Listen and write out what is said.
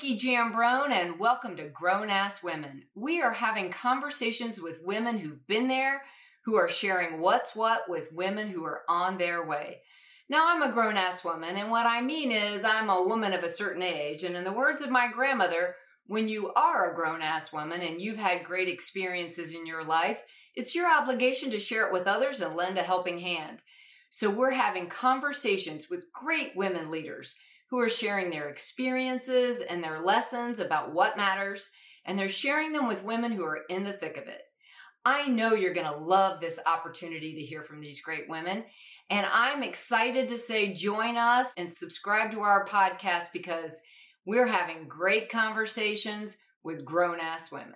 Jambrone, and welcome to Grown Ass Women. We are having conversations with women who've been there, who are sharing what's what with women who are on their way. Now, I'm a grown ass woman, and what I mean is I'm a woman of a certain age, and in the words of my grandmother, when you are a grown ass woman and you've had great experiences in your life, it's your obligation to share it with others and lend a helping hand. So, we're having conversations with great women leaders who are sharing their experiences and their lessons about what matters, and they're sharing them with women who are in the thick of it. I know you're going to love this opportunity to hear from these great women. And I'm excited to say join us and subscribe to our podcast because we're having great conversations with grown ass women.